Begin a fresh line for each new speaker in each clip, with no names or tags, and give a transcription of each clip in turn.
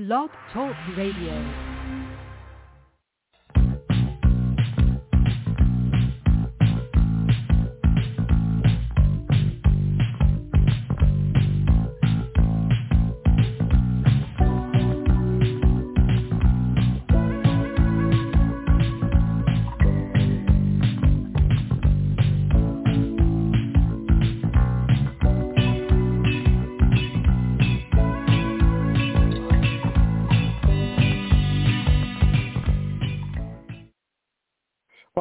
Blog Talk Radio.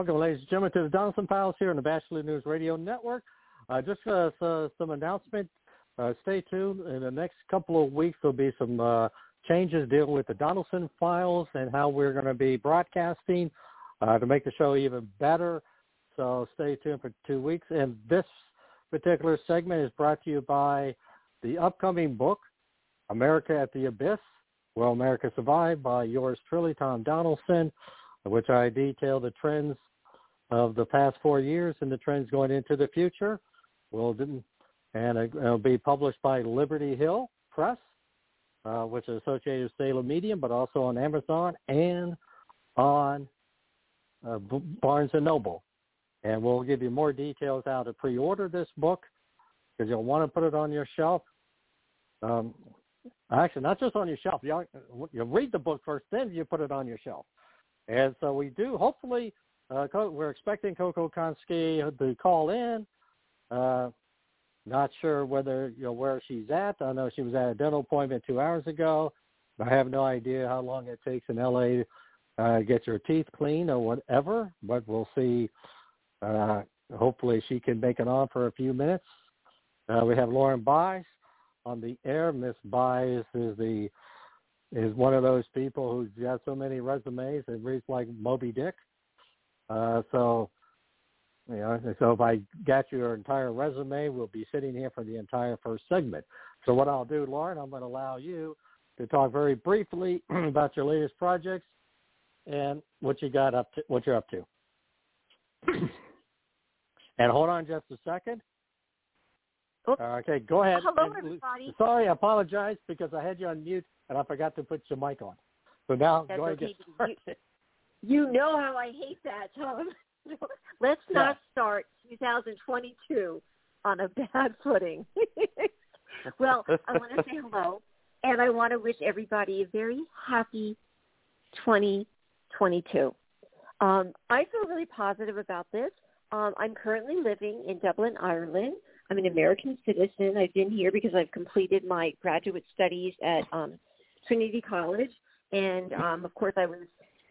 Welcome, ladies and gentlemen, to the Donelson Files here on the Batchelor News Radio Network. Uh, just uh, so, some announcements. Uh, stay tuned. In the next couple of weeks, there'll be some uh, changes dealing with the Donelson Files and how we're going to be broadcasting uh, to make the show even better. So stay tuned for two weeks. And this particular segment is brought to you by the upcoming book, America at the Abyss, Will America Survive, by yours truly, Tom Donelson which I detail the trends of the past four years and the trends going into the future. Will and it'll be published by Liberty Hill Press, uh, which is associated with Salem Media, but also on Amazon and on uh, Barnes and Noble. And we'll give you more details how to pre-order this book because you'll want to put it on your shelf. Um, actually, not just on your shelf. You, you read the book first, then you put it on your shelf. And so we do, hopefully, uh, we're expecting Coco Konski to call in. Uh, not sure whether, you know, where she's at. I know she was at a dental appointment two hours ago. I have no idea how long it takes in LA to uh, get your teeth clean or whatever, but we'll see. Uh, hopefully she can make it on for a few minutes. Uh, we have Lauren Bice on the air. Miss Bice is the is one of those people who's got so many resumes it reads like Moby Dick. Uh, so, you know, so if I got your entire resume, we'll be sitting here for the entire first segment. So what I'll do, Lauren, I'm going to allow you to talk very briefly about your latest projects and what you got up to, what you're up to. and hold on just a second.
Oops.
Okay, go ahead.
Hello, everybody.
Sorry, I apologize because I had you on mute and I forgot to put your mic on. So now
That's
go ahead
okay.
and get started.
You, you know how I hate that, Tom. Let's not start 2022 on a bad footing. well, I want to say hello, and I want to wish everybody a very happy 2022. Um, I feel really positive about this. Um, I'm currently living in Dublin, Ireland. I'm an American citizen. I've been here because I've completed my graduate studies at um, Trinity College, and um, of course I was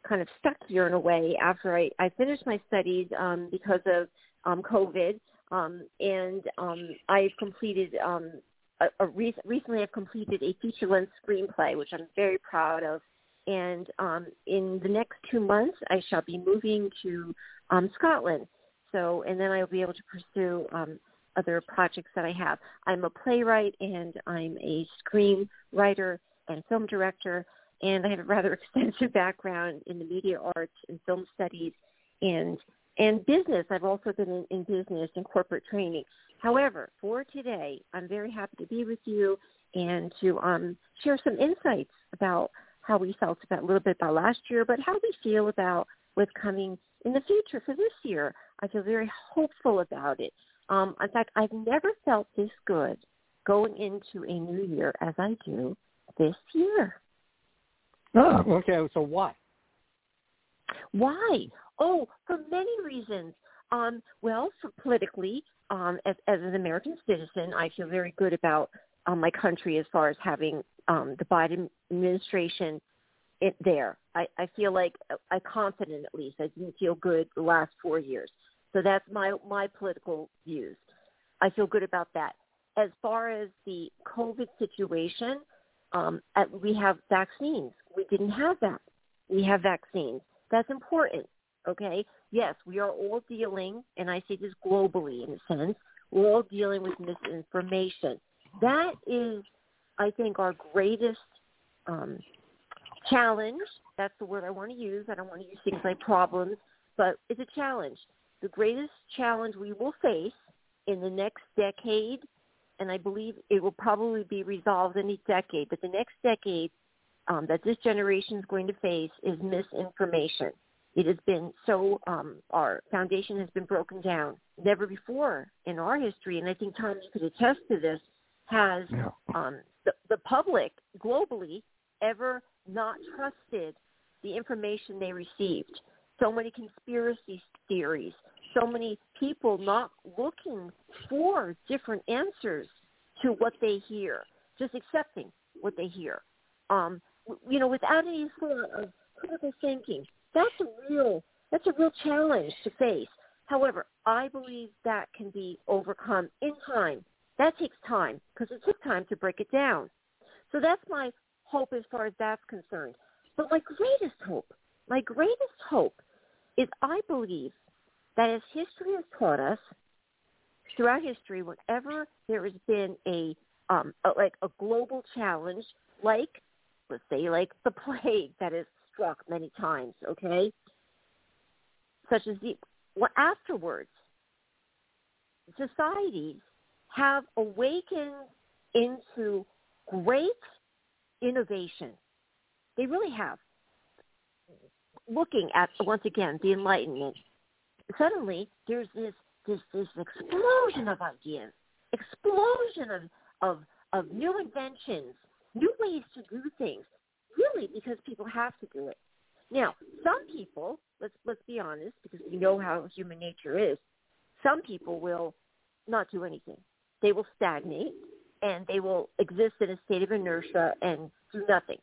kind of stuck here in a way after I, I finished my studies um, because of um, COVID, um, and um, I've completed um, a, a re- recently I've completed a feature-length screenplay, which I'm very proud of. And um, in the next two months, I shall be moving to um, Scotland. So, and then I'll be able to pursue um, other projects that I have. I'm a playwright and I'm a screenwriter and film director, and I have a rather extensive background in the media arts and film studies and and business. I've also been in, in business and corporate training. However, for today, I'm very happy to be with you and to um, share some insights about how we felt about a little bit about last year, but how we feel about what's coming in the future for this year. I feel very hopeful about it. Um, in fact, I've never felt this good going into a new year as I do this year.
Oh, okay. So why?
Why? Oh, for many reasons. Um, well, for politically, um, as, as an American citizen, I feel very good about um, my country as far as having um, the Biden administration it, there. I, I feel like uh, I confident at least. I didn't feel good the last four years. So that's my my political views. I feel good about that. As far as the COVID situation, um, at, we have vaccines. We didn't have that. We have vaccines. That's important. Okay. Yes, we are all dealing, and I say this globally in a sense. We're all dealing with misinformation. That is, I think, our greatest um, challenge. That's the word I want to use. I don't want to use things like problems, but it's a challenge. The greatest challenge we will face in the next decade, and I believe it will probably be resolved in a decade, but the next decade, um, that this generation is going to face is misinformation. It has been so, um, our foundation has been broken down. Never before in our history, and I think Tom, you could attest to this, has yeah. um, the, the public globally ever not trusted the information they received. So many conspiracy theories, so many people not looking for different answers to what they hear, just accepting what they hear. Um, you know, without any sort of critical thinking. That's a real that's a real challenge to face. However, I believe that can be overcome in time. That takes time because it took time to break it down. So that's my hope as far as that's concerned. But my greatest hope, my greatest hope is I believe that as history has taught us, throughout history, whenever there has been a, um, a like a global challenge, like let's say like the plague that has struck many times, okay, such as the well, afterwards, societies have awakened into great innovation. They really have. Looking at once again the Enlightenment, suddenly there's this this this explosion of ideas, explosion of of of new inventions, new ways to do things. Really, because people have to do it. Now, some people, let's let's be honest, because we know how human nature is. Some people will not do anything. They will stagnate and they will exist in a state of inertia and do nothing.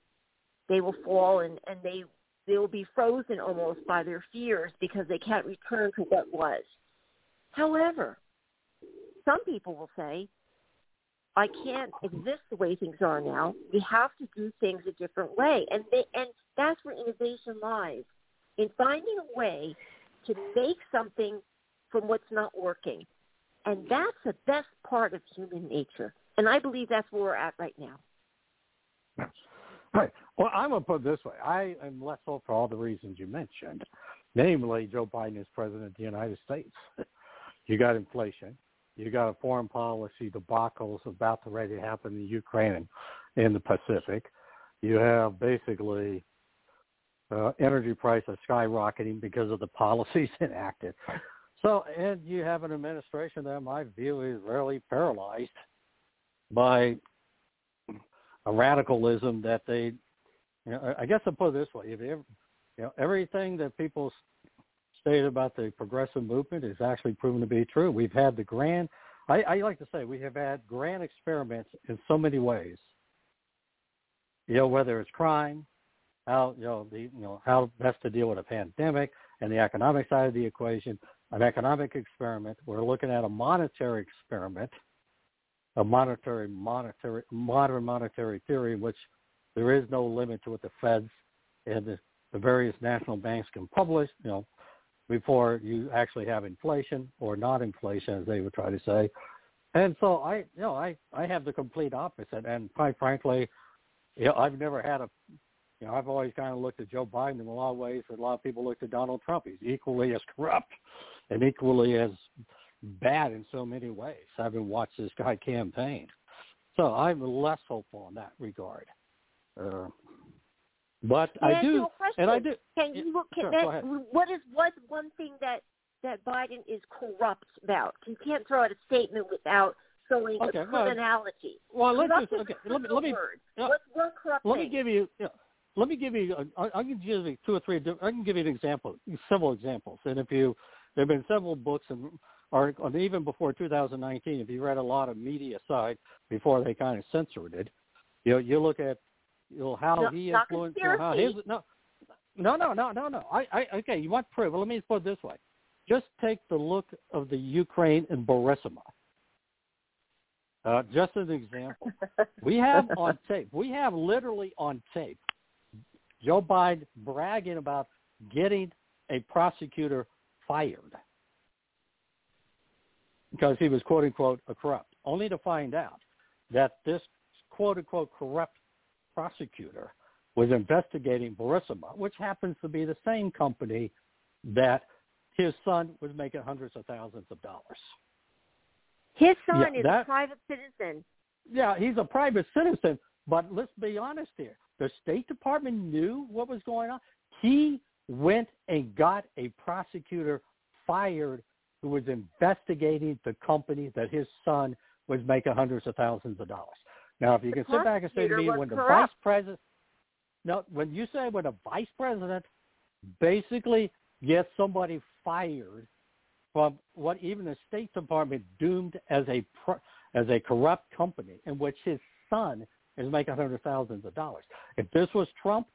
They will fall and, and they they will be frozen almost by their fears because they can't return to what was. However, some people will say, I can't exist the way things are now. We have to do things a different way. And they, and that's where innovation lies, in finding a way to make something from what's not working. And that's the best part of human nature. And I believe that's where we're at right now.
Yes. Right. Well, I'm going to put it this way. I am less so for all the reasons you mentioned, namely Joe Biden is president of the United States. you got inflation. You got a foreign policy debacles about to ready to happen in Ukraine and in the Pacific. You have basically uh, energy prices skyrocketing because of the policies enacted. So, and you have an administration that, my view, is really paralyzed by a radicalism that they, you know, I guess I'll put it this way: if you, you know, everything that people stated about the progressive movement is actually proven to be true. We've had the grand, I, I like to say, we have had grand experiments in so many ways. You know, whether it's crime, how you know the you know how best to deal with a pandemic, and the economic side of the equation, an economic experiment. We're looking at a monetary experiment a monetary, monetary, modern monetary theory in which there is no limit to what the Feds and the, the various national banks can publish, you know, before you actually have inflation or not inflation, as they would try to say. And so I, you know, I, I have the complete opposite. And quite frankly, you know, I've never had a, you know, I've always kind of looked at Joe Biden in a lot of ways. That A lot of people looked at Donald Trump. He's equally as corrupt and equally as bad in so many ways, having watched this guy campaign. So I'm less hopeful in that regard. Uh, but I do, and I do.
Can you look sure, that, what is what one thing that that Biden is corrupt about? You can't throw out a statement without showing okay, a criminality.
Well, let's just, okay. Let me let me
uh, what's
let me give you. know, let me give you. I, I can give you two or three. I can give you an example, several examples, and if you there have been several books and or even before 2019, if you read a lot of media side before they kind of censored it, you know, you look at know how
no,
he influenced know, how his no no no no no no. I, I okay you want proof? Well, let me put it this way. Just take the look of the Ukraine and Burisma. Uh, just as an example. We have on tape we have literally on tape Joe Biden bragging about getting a prosecutor fired because he was quote unquote a corrupt, only to find out that this quote unquote corrupt prosecutor was investigating Burisma, which happens to be the same company that his son was making hundreds of thousands of dollars.
His son yeah, is that, a private citizen.
Yeah, he's a private citizen, but let's be honest here. the State Department knew what was going on. He went and got a prosecutor fired who was investigating the company that his son was making hundreds of thousands of dollars. Now, if you can sit back and say to me, when the
was
vice president, no, when you say when a vice president basically gets somebody fired from what even the State Department doomed as a as a corrupt company in which his son is making hundred thousands of dollars. If this was Trump,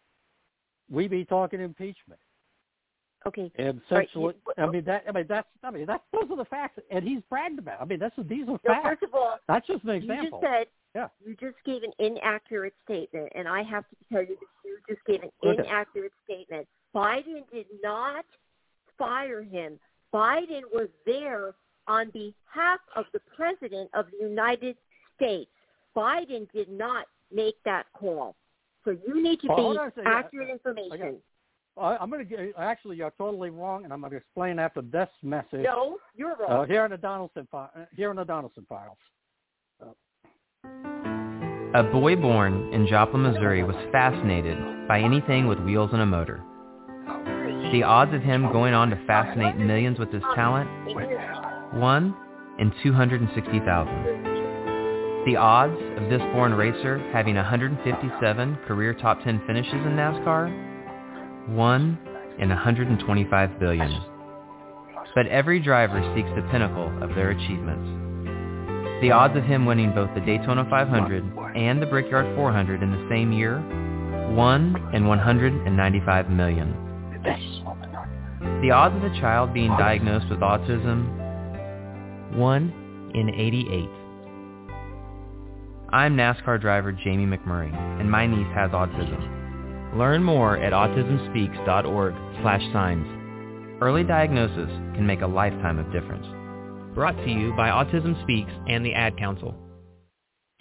we'd be talking impeachment.
Okay.
And
Right,
I mean that. I mean that's. I mean that's those are the facts, and he's bragged about. I mean that's these are
No,
facts.
first of all,
That's just an example.
you just said
Yeah.
you just gave an inaccurate statement, and I have to tell you that you just gave an
Okay.
inaccurate statement. Biden did not fire him. Biden was there on behalf of the President of the United States. Biden did not make that call. So you need to
Well,
be
on a second.
accurate
I
information.
I, I'm going to get. Actually, you're totally wrong, and I'm going to explain after this message.
No, you're
Uh,
wrong.
here in the Donelson fi- uh, here in the Donelson files.
A boy born in Joplin, Missouri was fascinated by anything with wheels and a motor. The odds of him going on to fascinate millions with his talent? 1 in 260,000. The odds of this born racer having 157 career top 10 finishes in NASCAR? 1 in 125 billion. But every driver seeks the pinnacle of their achievements. The odds of him winning both the Daytona 500 and the Brickyard 400 in the same year? 1 in 195 million. The odds of a child being diagnosed with autism? 1 in 88. I'm NASCAR driver Jamie McMurray, and my niece has autism. Learn more at autismspeaks.org slash signs. Early diagnosis can make a lifetime of difference. Brought to you by Autism Speaks and the Ad Council.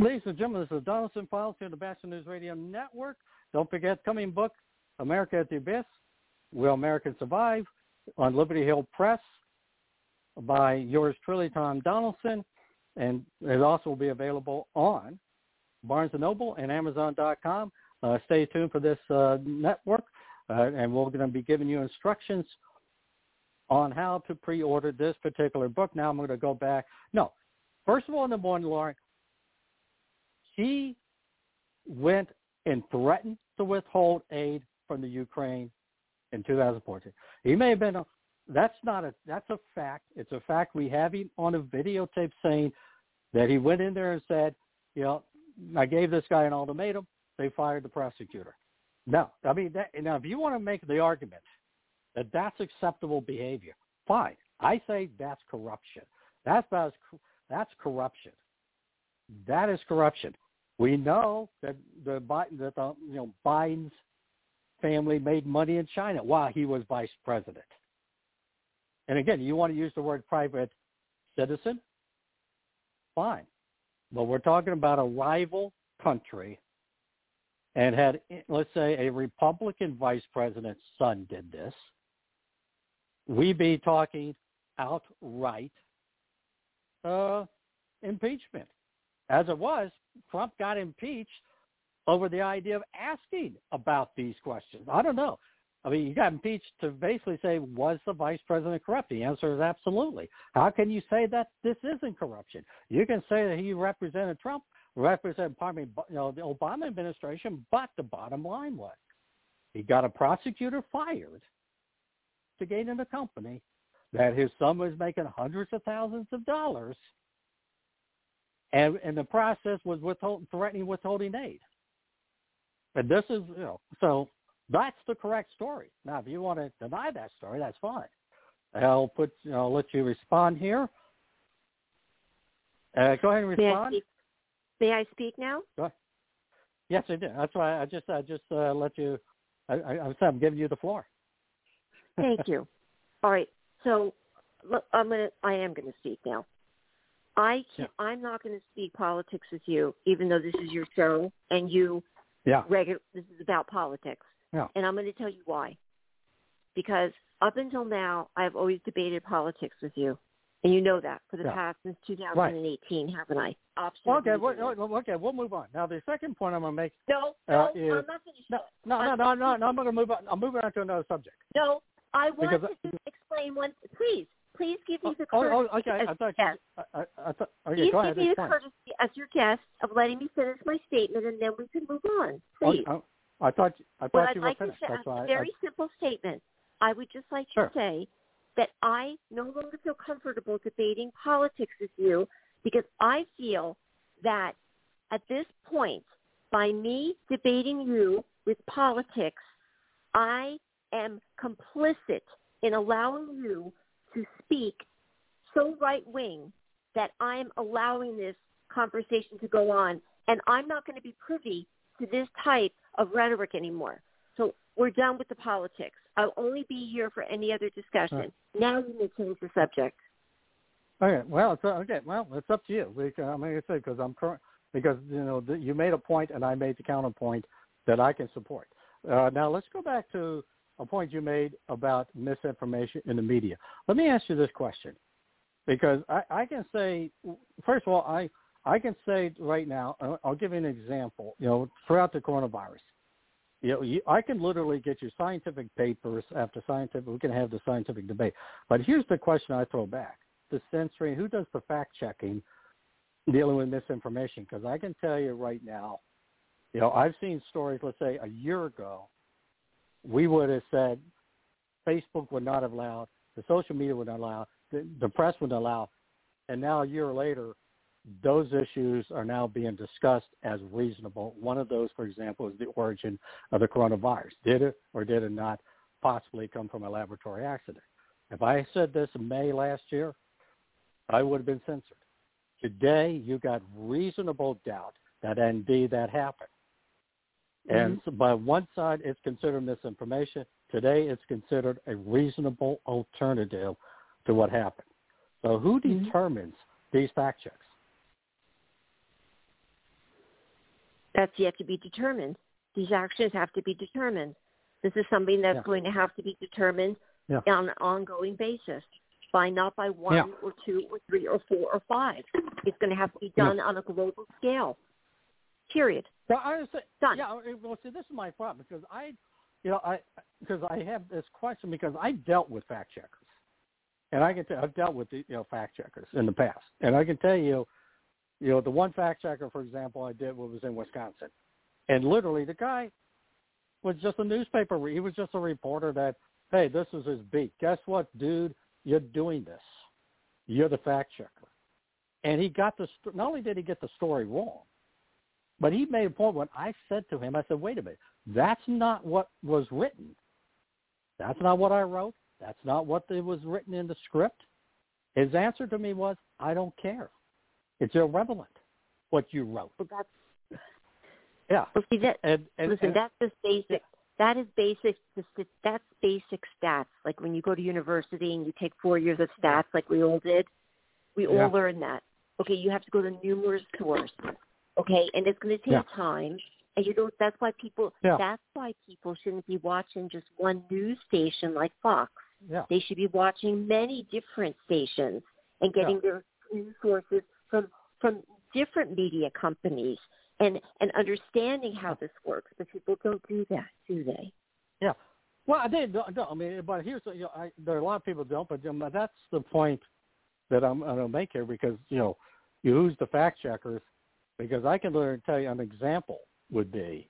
Ladies and gentlemen, this is Donelson Files here on the Batchelor News Radio Network. Don't forget, coming book, America at the Abyss, Will Americans Survive, on Liberty Hill Press by yours truly, Tom Donelson. And it also will be available on Barnes & Noble and Amazon.com. Uh, stay tuned for this uh, network, uh, and we're going to be giving you instructions on how to pre-order this particular book. Now I'm going to go back. No, first of all, in the one, Lauren, he went and threatened to withhold aid from the Ukraine in 2014. He may have been. A, that's not a. That's a fact. It's a fact. We have him on a videotape saying that he went in there and said, you know, I gave this guy an ultimatum. They fired the prosecutor. No, I mean that. Now, if you want to make the argument that that's acceptable behavior, fine. I say that's corruption. That's that's that's corruption. That is corruption. We know that the Biden, that the you know Biden's family made money in China while he was vice president. And again, you want to use the word private citizen? Fine. But we're talking about a rival country and had, let's say, a Republican vice president's son did this, we'd be talking outright uh, impeachment. As it was, Trump got impeached over the idea of asking about these questions. I don't know. I mean, you got impeached to basically say, was the vice president corrupt? The answer is absolutely. How can you say that this isn't corruption? You can say that he represented Trump, represented, pardon me, you know, the Obama administration, but the bottom line was he got a prosecutor fired to gain in a company that his son was making hundreds of thousands of dollars and and the process was withhold, threatening withholding aid. And this is, you know, so that's the correct story. Now, if you want to deny that story, that's fine. I'll put, you know, I'll let you respond here. Uh, go ahead and
May I
respond.
speak? May I speak now?
Go ahead. Yes, I do. That's why I just I just uh, let you. I, I, I'm giving you the floor.
Thank you. All right. So I'm gonna. I am gonna speak now. I can't, yeah. I'm not going to speak politics with you, even though this is your show and you.
Yeah.
Regular. This is about politics.
Yeah.
And I'm going to tell you why. Because up until now, I've always debated politics with you, and you know that for the
yeah.
past since 2018,
right.
haven't I?
okay. Well, okay. We'll move on. Now, the second point I'm going to make.
No.
No.
Uh, is, I'm not finished.
No. No. No. No. No. no I'm going to move on. I'm moving on to another subject.
No. I want
because,
to explain one. Please, please give me oh, the
oh, oh
courtesy.
Oh, okay.
As
I thought
you,
I, I, I thought, okay,
please give
ahead.
me the courtesy as your guest of letting me finish my statement, and then we can move on. Oh, please.
Oh, oh, I thought I thought
what
you
I'd
were
like
finished.
to say,
That's
a very
I,
simple statement. I would just like
Sure.
to say that I no longer feel comfortable debating politics with you because I feel that at this point, by me debating you with politics, I am complicit in allowing you to speak so right wing that I'm allowing this conversation to go on. And I'm not going to be privy to this type of rhetoric anymore. So we're done with the politics. I'll only be here for any other discussion.
Right.
Now you may change the subject.
Okay. Well, it's uh, okay. Well, it's up to you. Because, I mean, I said because I'm current because you know you made a point and I made the counterpoint that I can support. Uh, now let's go back to a point you made about misinformation in the media. Let me ask you this question, because I, I can say, first of all, I I can say right now, I'll give you an example. You know, throughout the coronavirus, you know, you, I can literally get you scientific papers after scientific. We can have the scientific debate. But here's the question I throw back: the censoring. Who does the fact checking dealing with misinformation? Because I can tell you right now, you know, I've seen stories. Let's say a year ago, we would have said Facebook would not have allowed, the social media would not allow, the, the press would not allow, and now a year later, those issues are now being discussed as reasonable. One of those, for example, is the origin of the coronavirus. Did it or did it not possibly come from a laboratory accident? If I said this in May last year, I would have been censored. Today, you got reasonable doubt that indeed that happened. And
Mm-hmm.
so by one side, it's considered misinformation. Today, it's considered a reasonable alternative to what happened. So who
Mhm.
determines these fact checks?
That's yet to be determined. These actions have to be determined. This is something that's
Yeah.
going to have to be determined
Yeah.
on an ongoing basis by not by one
Yeah.
or two or three or four or five. It's going to have to be done on a global scale. Period.
Well, I was
Done.
yeah. Well, see, this is my problem because I, you know, I because I have this question because I dealt with fact checkers, and I can tell I've dealt with the, you know fact checkers in the past, and I can tell you, you know, the one fact checker, for example, I did was in Wisconsin, and literally the guy was just a newspaper. He was just a reporter that, hey, this is his beat. Guess what, dude? You're doing this. You're the fact checker, and he got the. Not only did he get the story wrong. But he made a point when I said to him, I said, wait a minute, that's not what was written. That's not what I wrote. That's not what it was written in the script. His answer to me was, I don't care. It's irrelevant what you wrote.
But that's
Yeah.
well, see that.
And, and,
listen,
and-
that's just basic. That is basic. That's basic stats. Like when you go to university and you take four years of stats, like we all did. We all
Yeah.
learn that. Okay, you have to go to numerous sources. Okay, and it's going to take
Yeah.
time. And you know that's why people.
Yeah.
That's why people shouldn't be watching just one news station like Fox.
yeah.
They should be watching many different stations and getting their news sources from from different media companies and and understanding how this works. But people don't do that, do they?
Yeah. Well, I did. No, I mean, but here's you know, I, there are a lot of people don't, but um, that's the point that I'm going to make here because you know, you who's the fact checkers? Because I can learn tell you an example would be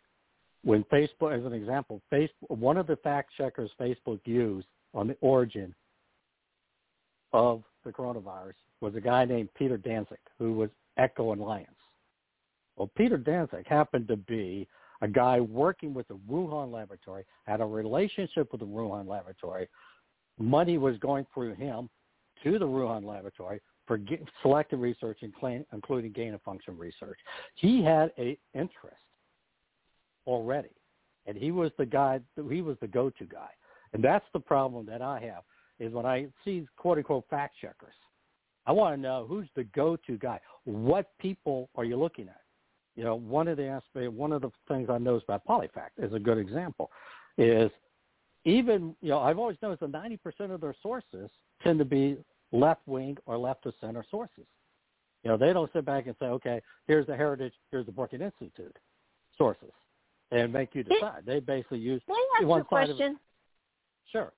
when Facebook, as an example, Facebook, one of the fact checkers Facebook used on the origin of the coronavirus was a guy named Peter Daszak, who was Echo Alliance. Well, Peter Daszak happened to be a guy working with the Wuhan laboratory, had a relationship with the Wuhan laboratory. Money was going through him to the Wuhan laboratory for selective research, including including gain of function research. He had a interest already, and he was the guy. He was the go-to guy, and that's the problem that I have is when I see quote unquote fact checkers. I want to know who's the go-to guy. What people are you looking at? You know, one of the aspects, one of the things I noticed about PolitiFact is a good example, is even you know I've always noticed that ninety percent of their sources tend to be left wing or left of center sources. You know, they don't sit back and say, okay, here's the Heritage, here's the Brookings Institute sources, and make you decide. They basically use
May I ask
one
a
side of
question?
it. Sure.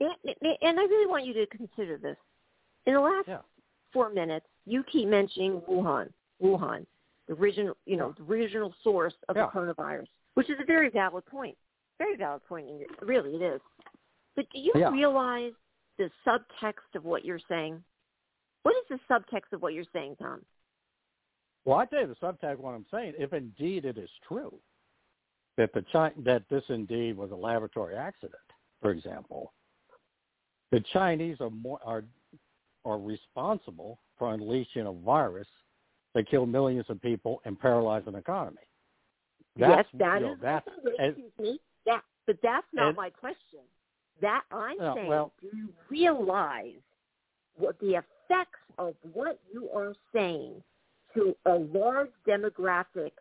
And I really want you to consider this. In the last
Yeah.
four minutes, you keep mentioning Wuhan, Wuhan, the original, you know, the original source of
Yeah.
the coronavirus, which is a very valid point. Very valid point. Really, it is. But do you
Yeah.
realize the subtext of what you're saying? What is the subtext of what you're saying, Tom?
Well, I tell you the subtext. Of what I'm saying, if indeed it is true that the Chi- that this indeed was a laboratory accident, for example, the Chinese are more are are responsible for unleashing a virus that killed millions of people and paralyzed an economy. That's,
yes, that
you know,
is-
that's and-
excuse me. That, but that's not
and-
my question. That I'm
Yeah,
saying,
well-
do you realize what the effects of what you are saying to a large demographic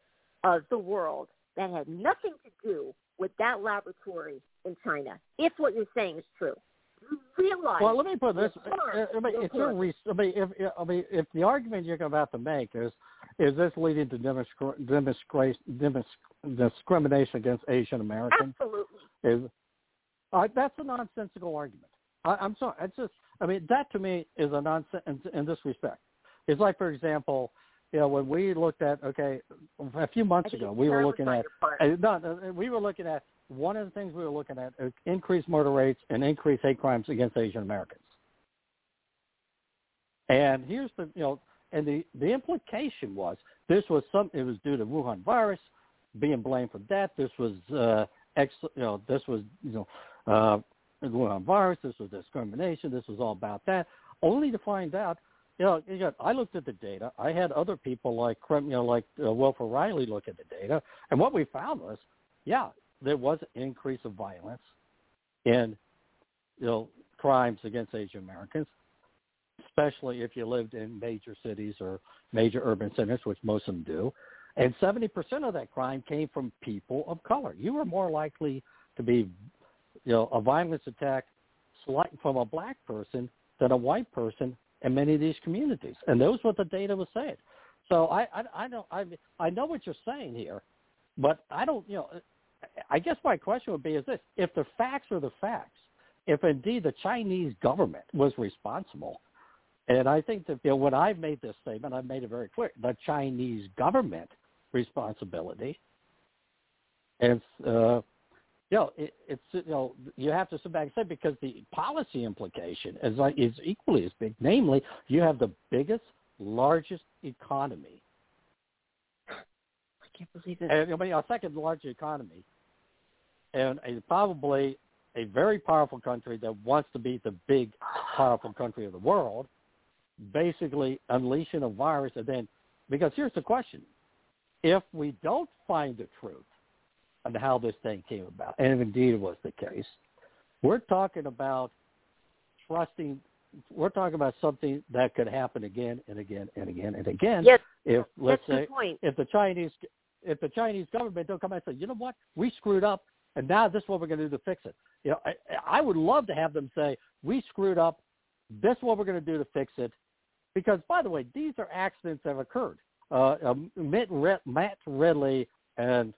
of the world that had nothing to do with that laboratory in China? If what you're saying is true, realize?
Well, let me put this. I mean,
you're
if you're, I mean, if I mean, if the argument you're about to make is, is this leading to demonstration, discrimination against Asian Americans?
Absolutely.
Is uh, that's a nonsensical argument. I, I'm sorry. It's just, I mean, that to me is a nonsense in, in this respect. It's like, for example, you know, when we looked at, okay, a few months ago, we were looking at
your part.
no, no, we were looking at one of the things we were looking at uh, increased murder rates and increased hate crimes against Asian Americans. And here's the you know, and the the implication was this was some it was due to Wuhan virus being blamed for that. This was uh, ex, you know this was you know uh, Wuhan virus. This was discrimination. This was all about that. Only to find out you know, you got, I looked at the data. I had other people like you know, like uh, Wilfred Reilly look at the data, and what we found was, yeah, there was an increase of violence in, you know, crimes against Asian Americans, especially if you lived in major cities or major urban centers, which most of them do. And 70% of that crime came from people of color. You were more likely to be, you know, a violence attack from a black person than a white person in many of these communities, and those what the data was saying. So I, I, I don't, I, I know what you're saying here, but I don't, you know, I guess my question would be is this: if the facts are the facts, if indeed the Chinese government was responsible, and I think that you know, when I've made this statement, I've made it very clear: the Chinese government responsibility, and uh, you know, it, it's you know you have to sit back and say because the policy implication is like is equally as big. Namely, you have the biggest, largest economy,
I can't believe it.
and I mean, our second largest economy, and a, probably a very powerful country that wants to be the big, powerful country of the world, basically unleashing a virus, and then because here's the question: if we don't find the truth on how this thing came about, and if indeed it was the case, we're talking about trusting. We're talking about something that could happen again and again and again and again.
Yes,
If let's
that's
say
the point.
if the Chinese if the Chinese government don't come out and say, you know what, we screwed up, and now this is what we're going to do to fix it. You know, I, I would love to have them say, we screwed up. This is what we're going to do to fix it. Because by the way, these are accidents that have occurred. Uh, um, Matt, Ridley and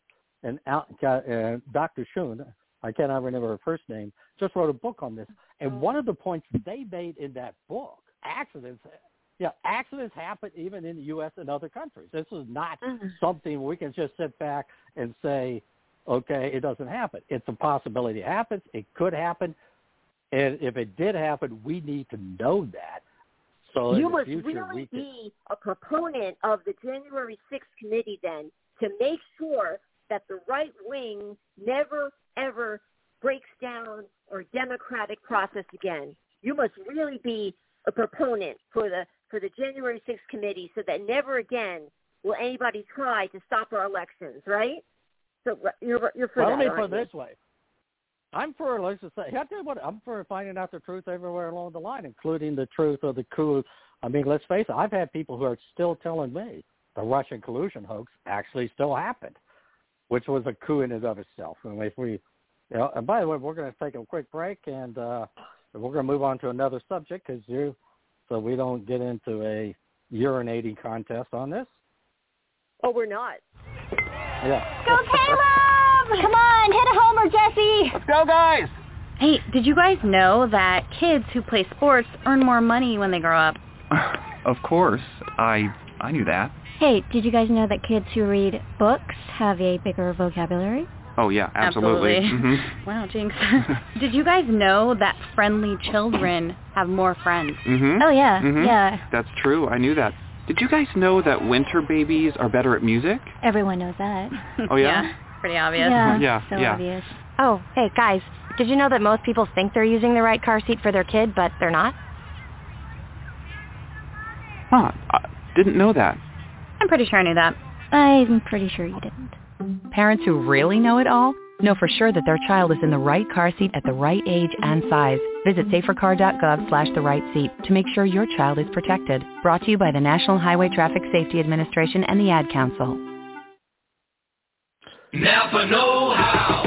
and, Al, and Dr. Schoon, I cannot remember her first name, just wrote a book on this. And one of the points they made in that book, accidents, yeah, accidents happen even in the U.S. and other countries. This is not
Mhm.
something we can just sit back and say, okay, it doesn't happen. It's a possibility it happens. It could happen. And if it did happen, we need to know that. So
you must
future,
really be a proponent of the January 6th committee then to make sure that the right wing never, ever breaks down our democratic process again. You must really be a proponent for the for the January 6th committee so that never again will anybody try to stop our elections, right? So uh, you're you're for
well,
that.
Let me put
it
this way. I'm for let's just say I tell you what I'm for finding out the truth everywhere along the line, including the truth of the coup. I mean, let's face it. I've had people who are still telling me the Russian collusion hoax actually still happened, which was a coup in and of itself. And if we, you know, and by the way, we're going to take a quick break and uh, we're going to move on to another subject because you, so we don't get into a urinating contest on this.
Oh, we're not.
Yeah.
Go Caleb! Come on, hit a homer, Jesse!
Let's go, guys!
Hey, did you guys know that kids who play sports earn more money when they grow up?
Of course. I I knew that.
Hey, did you guys know that kids who read books have a bigger vocabulary?
Oh yeah, absolutely.
Absolutely.
Mhm.
Wow, Jinx. did you guys know that friendly children have more friends?
Mhm.
Oh yeah,
Mhm.
yeah.
That's true. I knew that. Did you guys know that winter babies are better at music?
Everyone knows that.
Oh yeah.
pretty obvious.
Yeah,
Yeah,
so
yeah.
obvious.
Oh, hey, guys, did you know that most people think they're using the right car seat for their kid, but they're not?
Huh. I didn't know that.
I'm pretty sure I knew that.
I'm pretty sure you didn't.
Parents who really know it all know for sure that their child is in the right car seat at the right age and size. Visit safercar.gov slash the right seat to make sure your child is protected. Brought to you by the National Highway Traffic Safety Administration and the Ad Council.
Napa Know How.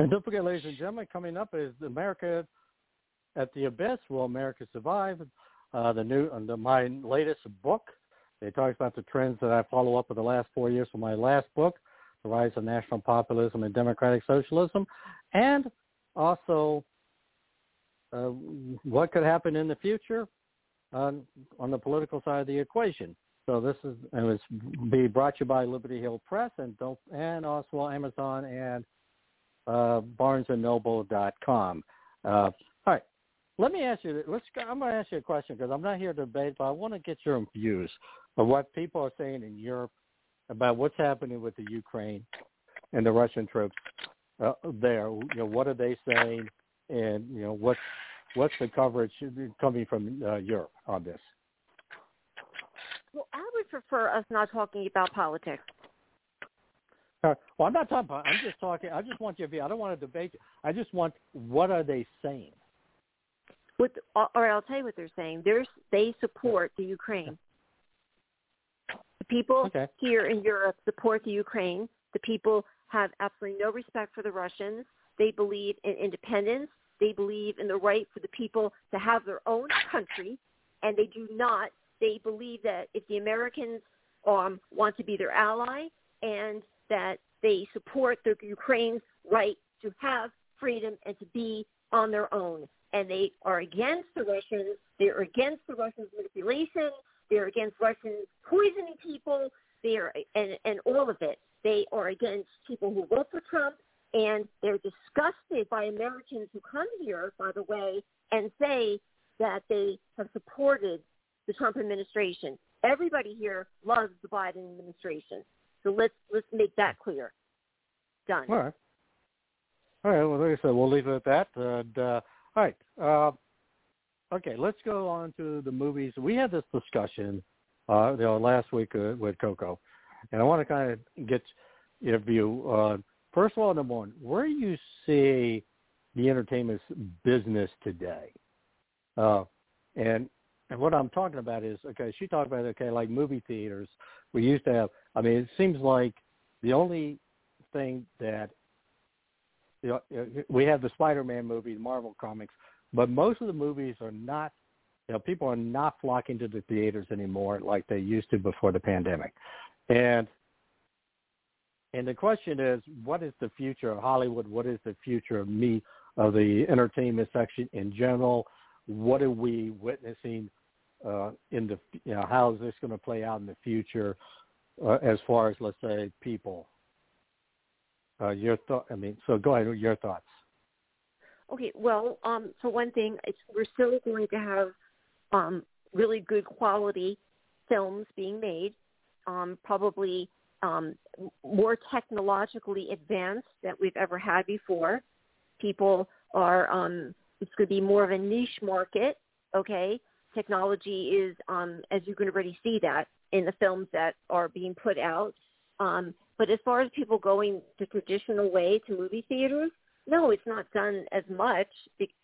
And don't forget, ladies and gentlemen, coming up is America at the Abyss. Will America survive? Uh, the new, uh, the, my latest book. It talks about the trends that I follow up with the last four years from my last book, The Rise of National Populism and Democratic Socialism, and also uh, what could happen in the future on, on the political side of the equation. So this is it was be brought to you by Liberty Hill Press and don't and also Amazon and uh, BarnesandNoble.com. Uh, all right, let me ask you. Let's. I'm going to ask you a question because I'm not here to debate, but I want to get your views of what people are saying in Europe about what's happening with the Ukraine and the Russian troops uh, there. You know, what are they saying, and you know what's what's the coverage coming from uh, Europe on this?
Well, I would prefer us not talking about politics.
Well, I'm not talking about. I'm just talking. I just want your view. I don't want to debate. You. I just want what are they saying?
With, or I'll tell you what they're saying. They're, they support the Ukraine. The people
Okay.
here in Europe support the Ukraine. The people have absolutely no respect for the Russians. They believe in independence. They believe in the right for the people to have their own country, and they do not. They believe that if the Americans um, want to be their ally, and that they support the Ukraine's right to have freedom and to be on their own. And they are against the Russians. They're against the Russians' manipulation. They're against Russians poisoning people. They are, and, and all of it. They are against people who vote for Trump, and they're disgusted by Americans who come here, by the way, and say that they have supported the Trump administration. Everybody here loves the Biden administration. So let's let's make that clear. Done.
All right. All right. Well, like I said, we'll leave it at that. And, uh, all right. Uh, okay. Let's go on to the movies. We had this discussion, uh, you know, last week uh, with Coco, and I want to kind of get your view. Uh, first of all, number one, where do you see the entertainment business today? Uh, and and what I'm talking about is okay. She talked about okay, like movie theaters. We used to have. I mean, it seems like the only thing that you know, we have the Spider-Man movie, the Marvel comics, but most of the movies are not. You know, people are not flocking to the theaters anymore like they used to before the pandemic, and and the question is, what is the future of Hollywood? What is the future of me, of the entertainment section in general? What are we witnessing uh, in the, you know, how is this going to play out in the future uh, as far as, let's say, people? uh, your thought. I mean, so go ahead your thoughts.
Okay, well, um, for one thing, we're still going to have um, really good quality films being made, um, probably um, more technologically advanced than we've ever had before. People are, um, it's going to be more of a niche market, okay? Technology is, um, as you can already see that in the films that are being put out. Um, but as far as people going the traditional way to movie theaters, no, it's not done as much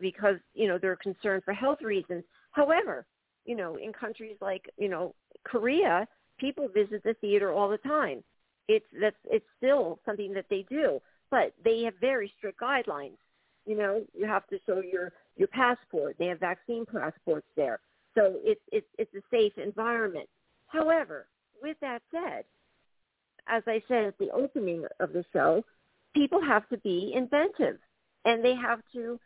because, you know, they're concerned for health reasons. However, you know, in countries like, you know, Korea, people visit the theater all the time. It's that's it's still something that they do, but they have very strict guidelines. You know, you have to show your your passport. They have vaccine passports there, so it's it's it's a safe environment. However, with that said, as I said at the opening of the show, people have to be inventive and they have to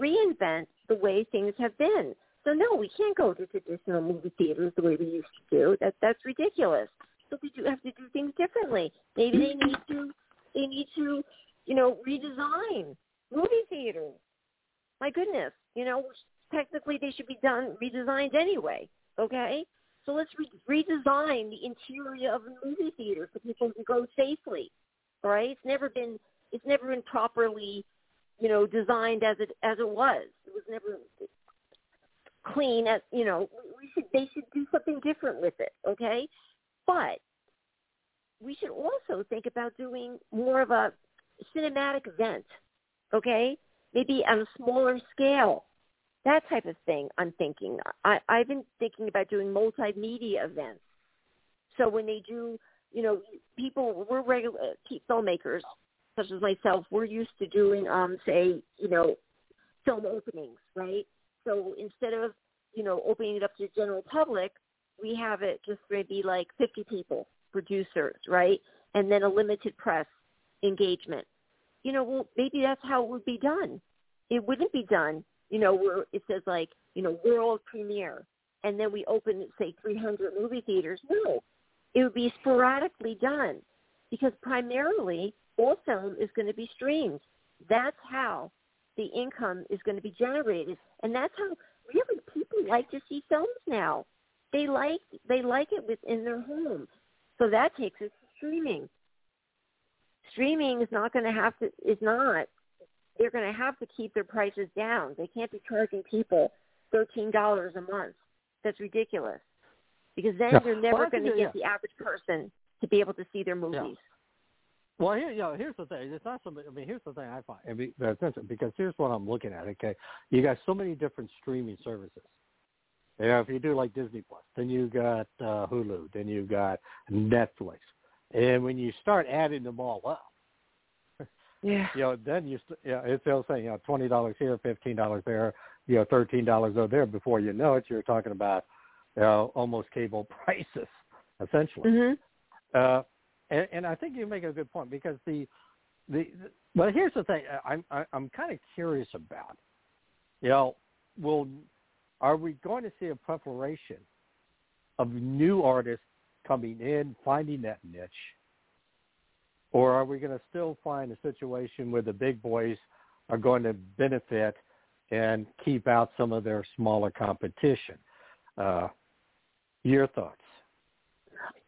reinvent the way things have been. So no, we can't go to traditional movie theaters the way we used to do. That that's ridiculous. So we do have to do things differently. Maybe they need to they need to, you know, redesign movie theaters. My goodness, you know, technically they should be done redesigned anyway. Okay, so let's re- redesign the interior of a movie theater so people can go safely. Right, it's never been it's never been properly, you know, designed as it as it was. It was never clean as you know. We should they should do something different with it. Okay, but we should also think about doing more of a cinematic event. Okay, maybe on a smaller scale that type of thing I'm thinking. I, I've been thinking about doing multimedia events. So when they do, you know, people, we're regular filmmakers, such as myself, we're used to doing, um, say, you know, film openings, right? So instead of, you know, opening it up to the general public, we have it just maybe like 50 people, producers, right? And then a limited press engagement. You know, well, maybe that's how it would be done. It wouldn't be done you know, where it says like, you know, world premiere, and then we open, say, 300 movie theaters. No, it would be sporadically done because primarily all film is going to be streamed. That's how the income is going to be generated, and that's how really people like to see films now. They like they like it within their home, so that takes us to streaming. Streaming is not going to have to is not they're going to have to keep their prices down. They can't be charging people thirteen dollars a month. That's ridiculous. Because then
yeah.
you're never
well,
going to get
yeah.
the average person to be able to see their movies.
Yeah. Well, here, you know, here's the thing. It's not so. I mean, here's the thing I find I mean, that's because here's what I'm looking at. Okay, you got so many different streaming services. You know, if you do like Disney Plus, then you got uh, Hulu, then you got Netflix, and when you start adding them all up,
yeah.
You know, then you st- yeah, it's still saying you know twenty dollars here, fifteen dollars there, you know, thirteen dollars over there. Before you know it, you're talking about you know, almost cable prices, essentially.
Mm-hmm.
Uh, and, and I think you make a good point because the the, the but here's the thing I'm I, I'm kind of curious about. You know, will are we going to see a preparation of new artists coming in, finding that niche? Or are we going to still find a situation where the big boys are going to benefit and keep out some of their smaller competition? Uh, your thoughts?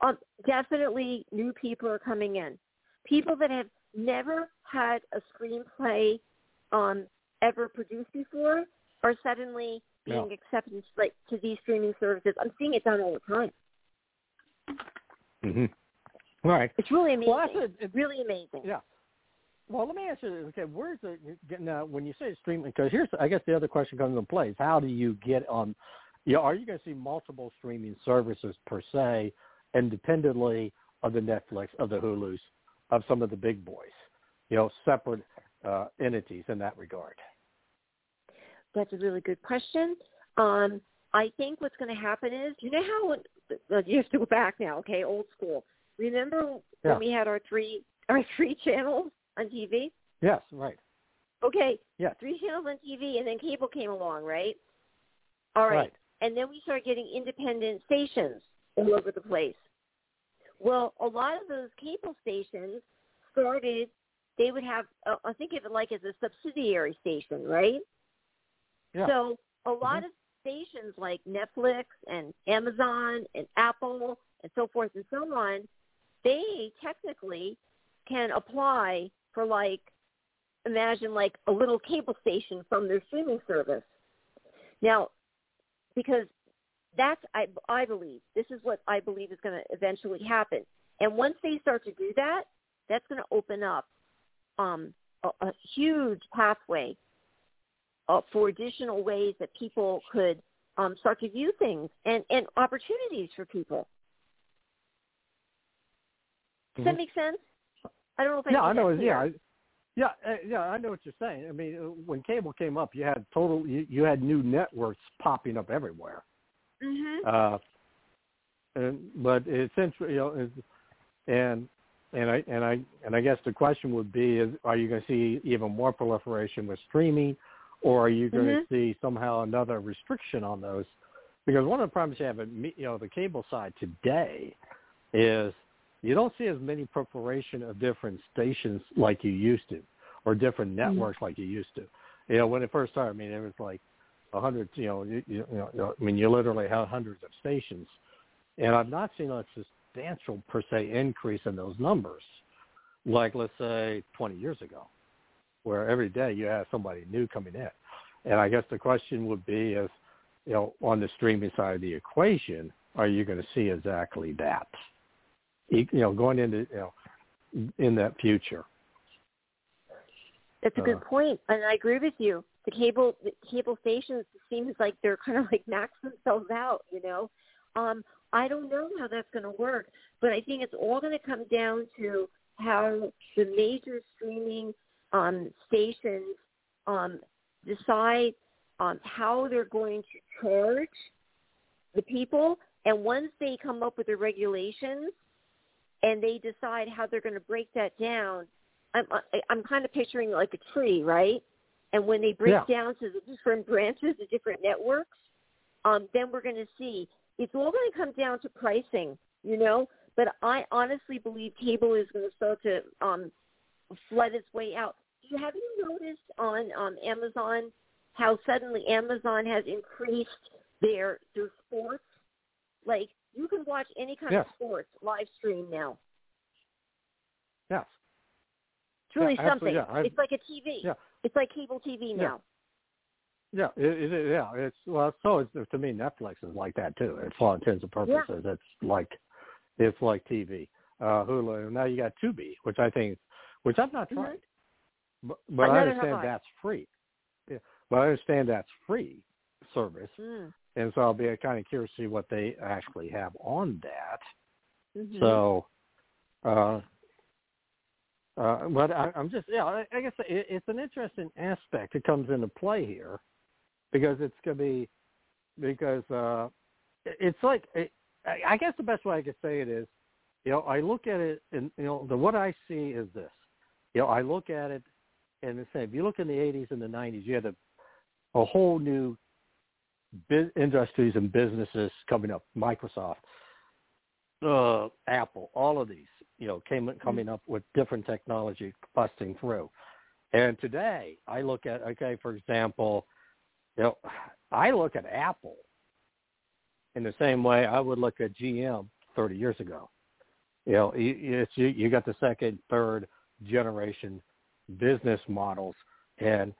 Um, definitely new people are coming in. People that have never had a screenplay um, ever produced before are suddenly being accepted like to these streaming services. I'm seeing it done all the time.
Mm-hmm. Right.
It's really amazing.
Well, that's
it's really amazing.
Yeah. Well, let me ask you. this. Okay, where's the now when you say streaming? Because here's, I guess, the other question comes into play: is how do you get on? You know, are you going to see multiple streaming services per se, independently of the Netflix, of the Hulu's, of some of the big boys? You know, separate uh, entities in that regard.
That's a really good question. Um, I think what's going to happen is, you know how uh, you have to go back now, okay, old school. Remember
Yeah.
when we had our three our three channels on TV?
Yes, right.
Okay,
Yeah.
three channels on TV, and then cable came along, right? All right.
Right.
And then we started getting independent stations all over the place. Well, a lot of those cable stations started they would have uh, I think of it like as a subsidiary station, right?
Yeah.
So a lot
mm-hmm.
of stations like Netflix and Amazon and Apple and so forth and so on, they technically can apply for like imagine like a little cable station from their streaming service. Now, because that's I I believe this is what I believe is going to eventually happen. And once they start to do that, that's going to open up um, a, a huge pathway uh, for additional ways that people could um, start to view things and, and opportunities for people. Does
mm-hmm.
that make sense? I don't know if I
yeah, I know.
Yeah,
I, yeah, uh, yeah. I know what you're saying. I mean, uh, when cable came up, you had total. You, you had new networks popping up everywhere.
Mm-hmm.
Uh, and, but essentially, you know, and and I and I and I guess the question would be: Is are you going to see even more proliferation with streaming, or are you going
mm-hmm.
to see somehow another restriction on those? Because one of the problems you have at you know the cable side today is you don't see as many proliferation of different stations like you used to, or different
Mm-hmm.
networks mm-hmm. like you used to. You know, when it first started, I mean, it was like a hundred. You know, you, you know, I mean, you literally had hundreds of stations, and I've not seen a substantial per se increase in those numbers, like let's say 20 years ago, where every day you have somebody new coming in. And I guess the question would be if, you know, on the streaming side of the equation, are you going to see exactly that? You know, going into, you know, in that future.
That's a good
uh,
point, and I agree with you. The cable the cable stations seems like they're kind of like max themselves out, you know. Um, I don't know how that's going to work, but I think it's all going to come down to how the major streaming um, stations um, decide um, how they're going to charge the people. And once they come up with the regulations and they decide how they're going to break that down, I'm, I'm kind of picturing like a tree, right? And when they break
yeah.
down to the different branches, the different networks, um, then we're going to see it's all going to come down to pricing, you know. But I honestly believe cable is going to start to um, flood its way out. Have you noticed on um, Amazon how suddenly Amazon has increased their their sports? Like you can watch any kind
yes.
of sports live stream now.
Yes.
It's really
yeah,
something.
Yeah,
it's like a TV.
Yeah.
It's like cable TV now.
Yeah, it, it, yeah, it's well. So it's, to me, Netflix is like that too. It's all intents and purposes. It's like it's like TV. Uh, Hulu. Now you got Tubi, which I think, which I've not tried,
mm-hmm.
but, but I understand that's free. Yeah, but I understand that's free service,
mm.
And so I'll be kind of curious to see what they actually have on that.
Mm-hmm.
So, uh, uh, but I, I'm just, yeah, I, I guess it, it's an interesting aspect that comes into play here because it's going to be, because uh, it's like, it, I guess the best way I could say it is, you know, I look at it and, you know, the, what I see is this. You know, I look at it and the same. If you look in the 80s and the 90s, you had a, a whole new industries and businesses coming up. Microsoft, uh, Apple, all of these you know, came coming up with different technology busting through. And today, I look at okay, for example, you know, I look at Apple in the same way I would look at GM 30 years ago. You know, it's you, you got the second, third generation business models, and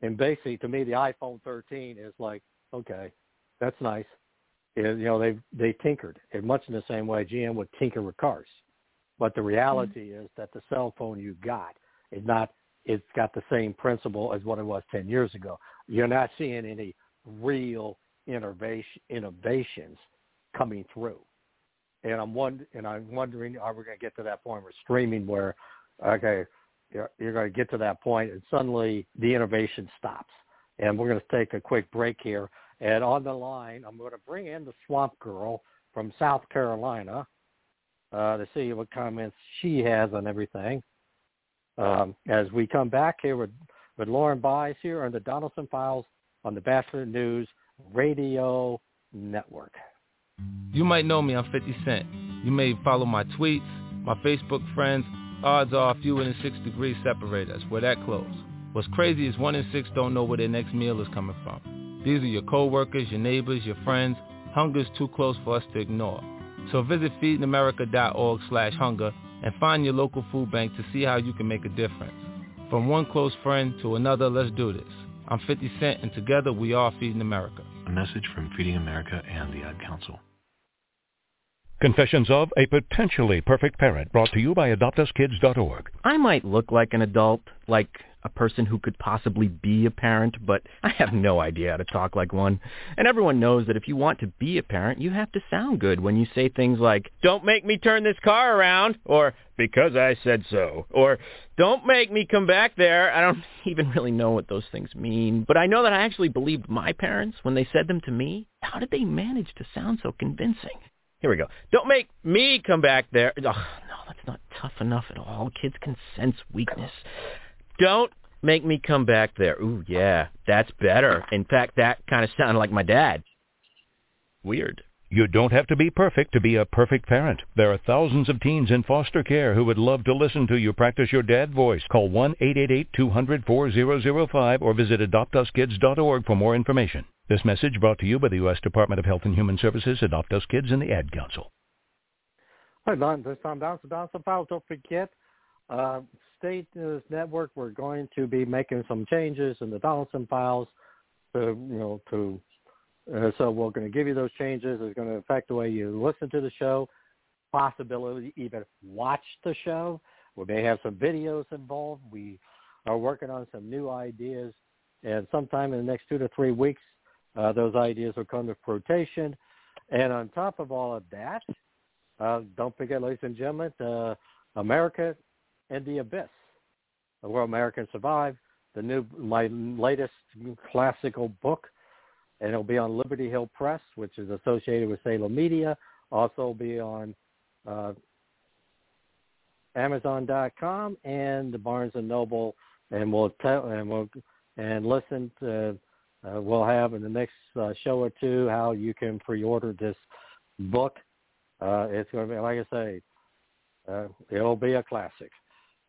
and basically, to me, the iPhone 13 is like, okay, that's nice. It, you know, they they tinkered in much in the same way GM would tinker with cars. But the reality mm-hmm. is that the cell phone you got is not it's got the same principle as what it was 10 years ago. You're not seeing any real innovation innovations coming through. And I'm wonder, and I'm wondering, are we going to get to that point with streaming where, okay, you're, you're going to get to that point and suddenly the innovation stops. And we're going to take a quick break here. And on the line, I'm going to bring in the Swamp Girl from South Carolina, uh, to see what comments she has on everything. Um, as we come back here with, with Lauren Buys here on the Donelson Files on the Batchelor News Radio Network.
You might know me, I'm 50 Cent. You may follow my tweets, my Facebook friends, odds are fewer than six degrees separate us. We're that close. What's crazy is one in six don't know where their next meal is coming from. These are your coworkers, your neighbors, your friends. Hunger is too close for us to ignore. So visit feedingamerica.org slash hunger and find your local food bank to see how you can make a difference. From one close friend to another, let's do this. I'm 50 Cent, and together we are Feeding America.
A message from Feeding America and the Ad Council.
Confessions of a Potentially Perfect Parent, brought to you by AdoptUsKids.org.
I might look like an adult, like a person who could possibly be a parent, but I have no idea how to talk like one. And everyone knows that if you want to be a parent, you have to sound good when you say things like, don't make me turn this car around, or because I said so, or don't make me come back there. I don't even really know what those things mean, but I know that I actually believed my parents when they said them to me. How did they manage to sound so convincing? Here we go. Don't make me come back there. Oh, no, that's not tough enough at all. Kids can sense weakness. Don't make me come back there. Ooh, yeah, that's better. In fact, that kind of sounded like my dad. Weird.
You don't have to be perfect to be a perfect parent. There are thousands of teens in foster care who would love to listen to you practice your dad voice. Call 1-888-200-4005 or visit adoptuskids.org for more information. This message brought to you by the U.S. Department of Health and Human Services, Adopt Us Kids, and the Ad Council.
Hi, Don. This time down to Donelson Files. Don't forget, uh, State News Network. We're going to be making some changes in the Donelson Files to, you know, to. Uh, so we're going to give you those changes. It's going to affect the way you listen to the show, possibility even watch the show. We may have some videos involved. We are working on some new ideas, and sometime in the next two to three weeks, uh, those ideas will come to fruition. And on top of all of that, uh, don't forget, ladies and gentlemen, uh, America and the Abyss, where Americans survive, the new my latest classical book, and it'll be on Liberty Hill Press, which is associated with Salem Media. Also be on uh, Amazon.com and the Barnes and Noble, and we'll tell and we'll and listen to uh, we'll have in the next uh, show or two how you can pre-order this book. Uh, it's going to be, like I say, uh, it'll be a classic.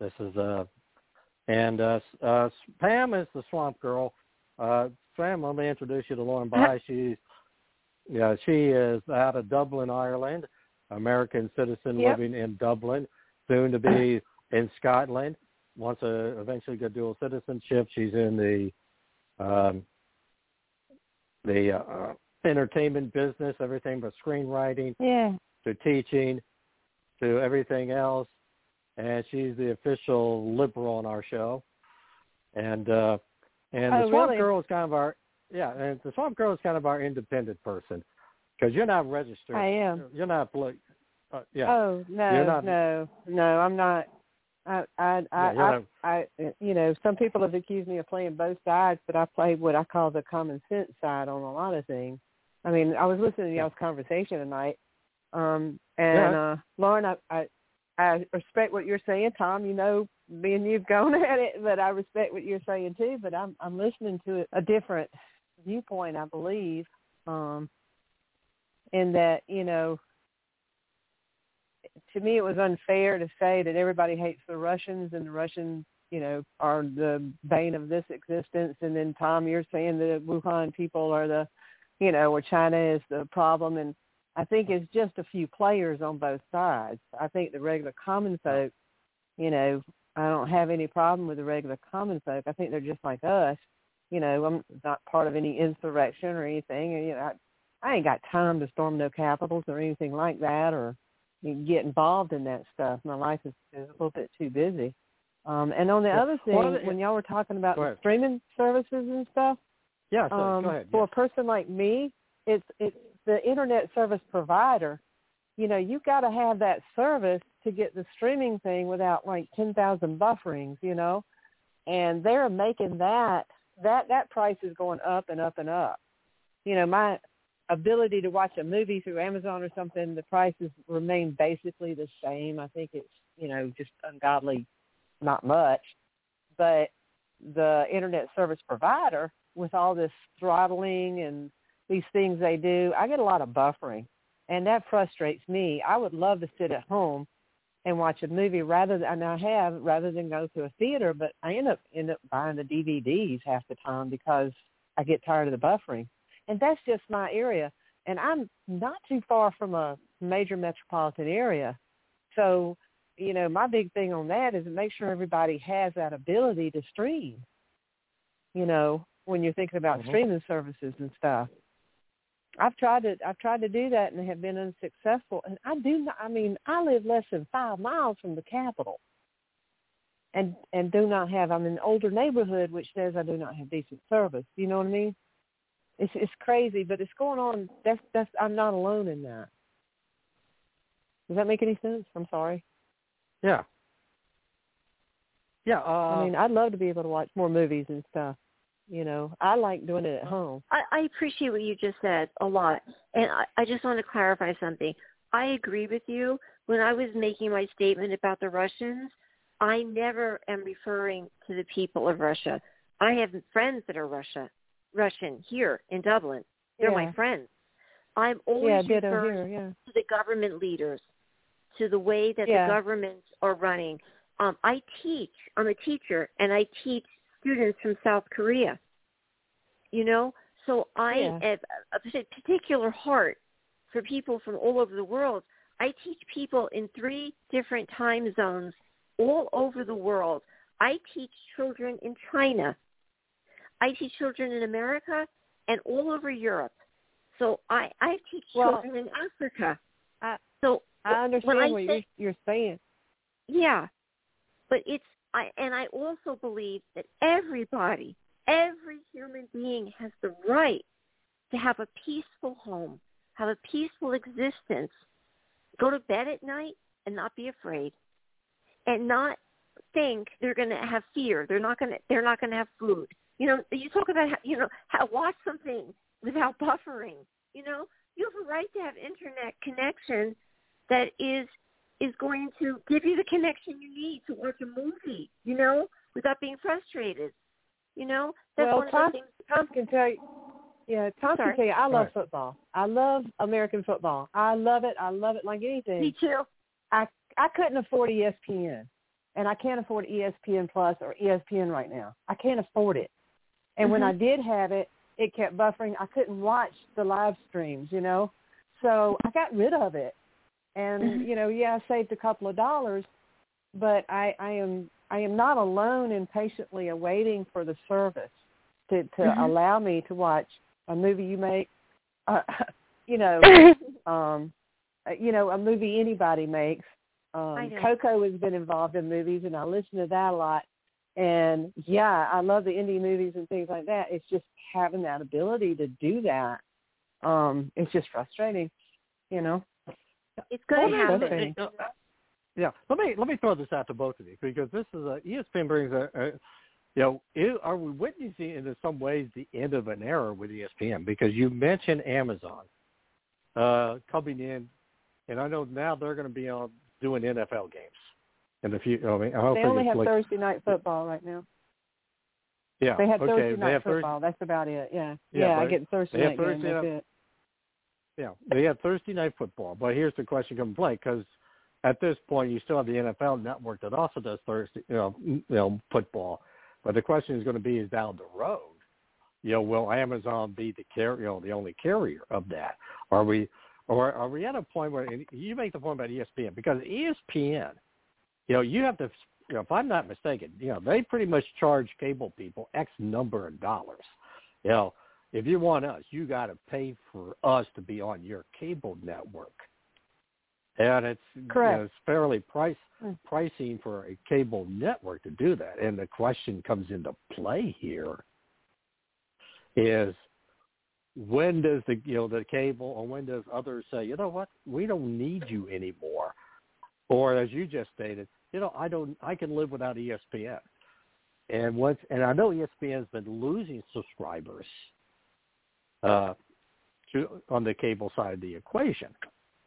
This is uh, and uh, uh, Pam is the Swamp Girl. Uh, Pam, let me introduce you to Lauren By. She's yeah, she is out of Dublin, Ireland, American citizen
Yep.
living in Dublin, soon to be in Scotland. Wants to eventually get dual citizenship. She's in the um, the uh, entertainment business, everything but screenwriting
Yeah.
to teaching to everything else. And she's the official liberal on our show. And uh and the
Oh,
Swamp
really?
Girl is kind of our yeah, and the Swamp Girl is kind of our independent person because you're not registered.
I am.
You're not uh, yeah.
Oh no,
not-
no, no. I'm not. I, I, I,
Yeah,
I,
not-
I, you know, some people have accused me of playing both sides, but I play what I call the common sense side on a lot of things. I mean, I was listening to y'all's conversation tonight, um, and
Yeah.
uh, Lauren, I, I, I respect what you're saying, Tom. You know, me and you've gone at it, but I respect what you're saying too. But I'm, I'm listening to a different viewpoint, I believe, um, in that you know to me it was unfair to say that everybody hates the Russians and the Russians, you know, are the bane of this existence and then Tom you're saying the Wuhan people are the you know, or China is the problem and I think it's just a few players on both sides. I think the regular common folk, you know, I don't have any problem with the regular common folk. I think they're just like us. You know, I'm not part of any insurrection or anything. And, you know, I, I ain't got time to storm no capitals or anything like that or get involved in that stuff. My life is, is a little bit too busy. Um, and on the
Yeah.
other thing,
Well,
when y'all were talking about the streaming services and stuff,
Yeah, so,
um,
go ahead.
for a person like me, it's it's the internet service provider. You know, you got to have that service to get the streaming thing without like ten thousand bufferings. You know, and they're making that that that price is going up and up and up. You know, my ability to watch a movie through Amazon or something, the prices remain basically the same. I think it's you know just ungodly, not much, but the internet service provider with all this throttling and these things they do, I get a lot of buffering, and that frustrates me. I would love to sit at home and watch a movie rather than and I have rather than go to a theater. But I end up end up buying the DVDs half the time because I get tired of the buffering, and that's just my area. And I'm not too far from a major metropolitan area, so you know my big thing on that is to make sure everybody has that ability to stream. You know, when you're thinking about
Mhm.
streaming services and stuff. I've tried to I've tried to do that and have been unsuccessful. And I do not. I mean, I live less than five miles from the capital, and and do not have. I'm in an older neighborhood, which says I do not have decent service. You know what I mean? It's it's crazy, but it's going on. That's that's. I'm not alone in that. Does that make any sense? I'm sorry.
Yeah. Yeah. Uh,
I mean, I'd love to be able to watch more movies and stuff. You know, I like doing it at home.
I, I appreciate what you just said a lot. And I, I just want to clarify something. I agree with you. When I was making my statement about the Russians, I never am referring to the people of Russia. I have friends that are Russia, Russian here in Dublin. They're
Yeah.
my friends. I'm always
Yeah,
referring
here. Yeah.
to the government leaders, to the way that the governments are running. Um, I teach. I'm a teacher, and I teach students from South Korea. You know, so I
Yeah.
have a particular heart for people from all over the world. I teach people in three different time zones all over the world. I teach children in China. I teach children in America and all over Europe. So I I teach
Well,
children in Africa.
I
so
I understand
I
what
say,
you're, you're saying.
yeah, but it's I and I also believe that everybody, every human being has the right to have a peaceful home, have a peaceful existence, go to bed at night and not be afraid, and not think they're going to have fear. They're not going to. They're not going to have food. You know, you talk about how, you know how watch something without buffering. You know, you have a right to have internet connection that is is going to give you the connection you need to watch a movie, you know, without being frustrated. You know, that's
well,
one
Tom,
of the things.
Tom can tell you. Yeah, Tom
Sorry.
can tell you. I love
Right.
football. I love American football. I love it. I love it like anything.
Me too.
I I couldn't afford ESPN, and I can't afford ESPN Plus or ESPN right now. I can't afford it. And when
Mhm.
I did have it, it kept buffering. I couldn't watch the live streams, you know. So I got rid of it. And you know, yeah, I saved a couple of dollars, but I I am I am not alone in patiently awaiting for the service to to
Mhm.
allow me to watch a movie you make, uh, you know, um, uh, you know, a movie anybody makes. Um. Coco has been involved in movies, and I listen to that a lot. And yeah, I love the indie movies and things like that. It's just having that ability to do that. Um, it's just frustrating, you know.
It's going to happen.
frustrating.
Yeah, let me let me throw this out to both of you because this is a ESPN brings a, a you know, is, are we witnessing in some ways the end of an era with ESPN? Because you mentioned Amazon uh, coming in, and I know now they're going to be on doing NFL games in the future. I mean, I don't
They
think
only
it's
have
like,
Thursday night football right now.
Yeah,
They have
okay,
Thursday
they
night
have Thursday-
football. That's about it. Yeah.
Yeah,
Yeah, I get Thursday
they have
night game.
Thursday
That's
night-
it.
Yeah, they have Thursday night football, but here's the question come play because at this point you still have the NFL network that also does Thursday, you know, you know, football. But the question is going to be is down the road, you know, will Amazon be the car, you know, the only carrier of that? Are we, or are we at a point where you make the point about ESPN because ESPN, you know, you have to, you know, if I'm not mistaken, you know, they pretty much charge cable people X number of dollars, you know if you want us, you got to pay for us to be on your cable network. And it's you know, it's fairly price
Mm.
pricing for a cable network to do that. And the question comes into play here is when does the you know the cable or when does others say, you know what, we don't need you anymore? Or as you just stated, you know, I don't I can live without ESPN. And once and I know E ESPN has been losing subscribers uh, to, on the cable side of the equation,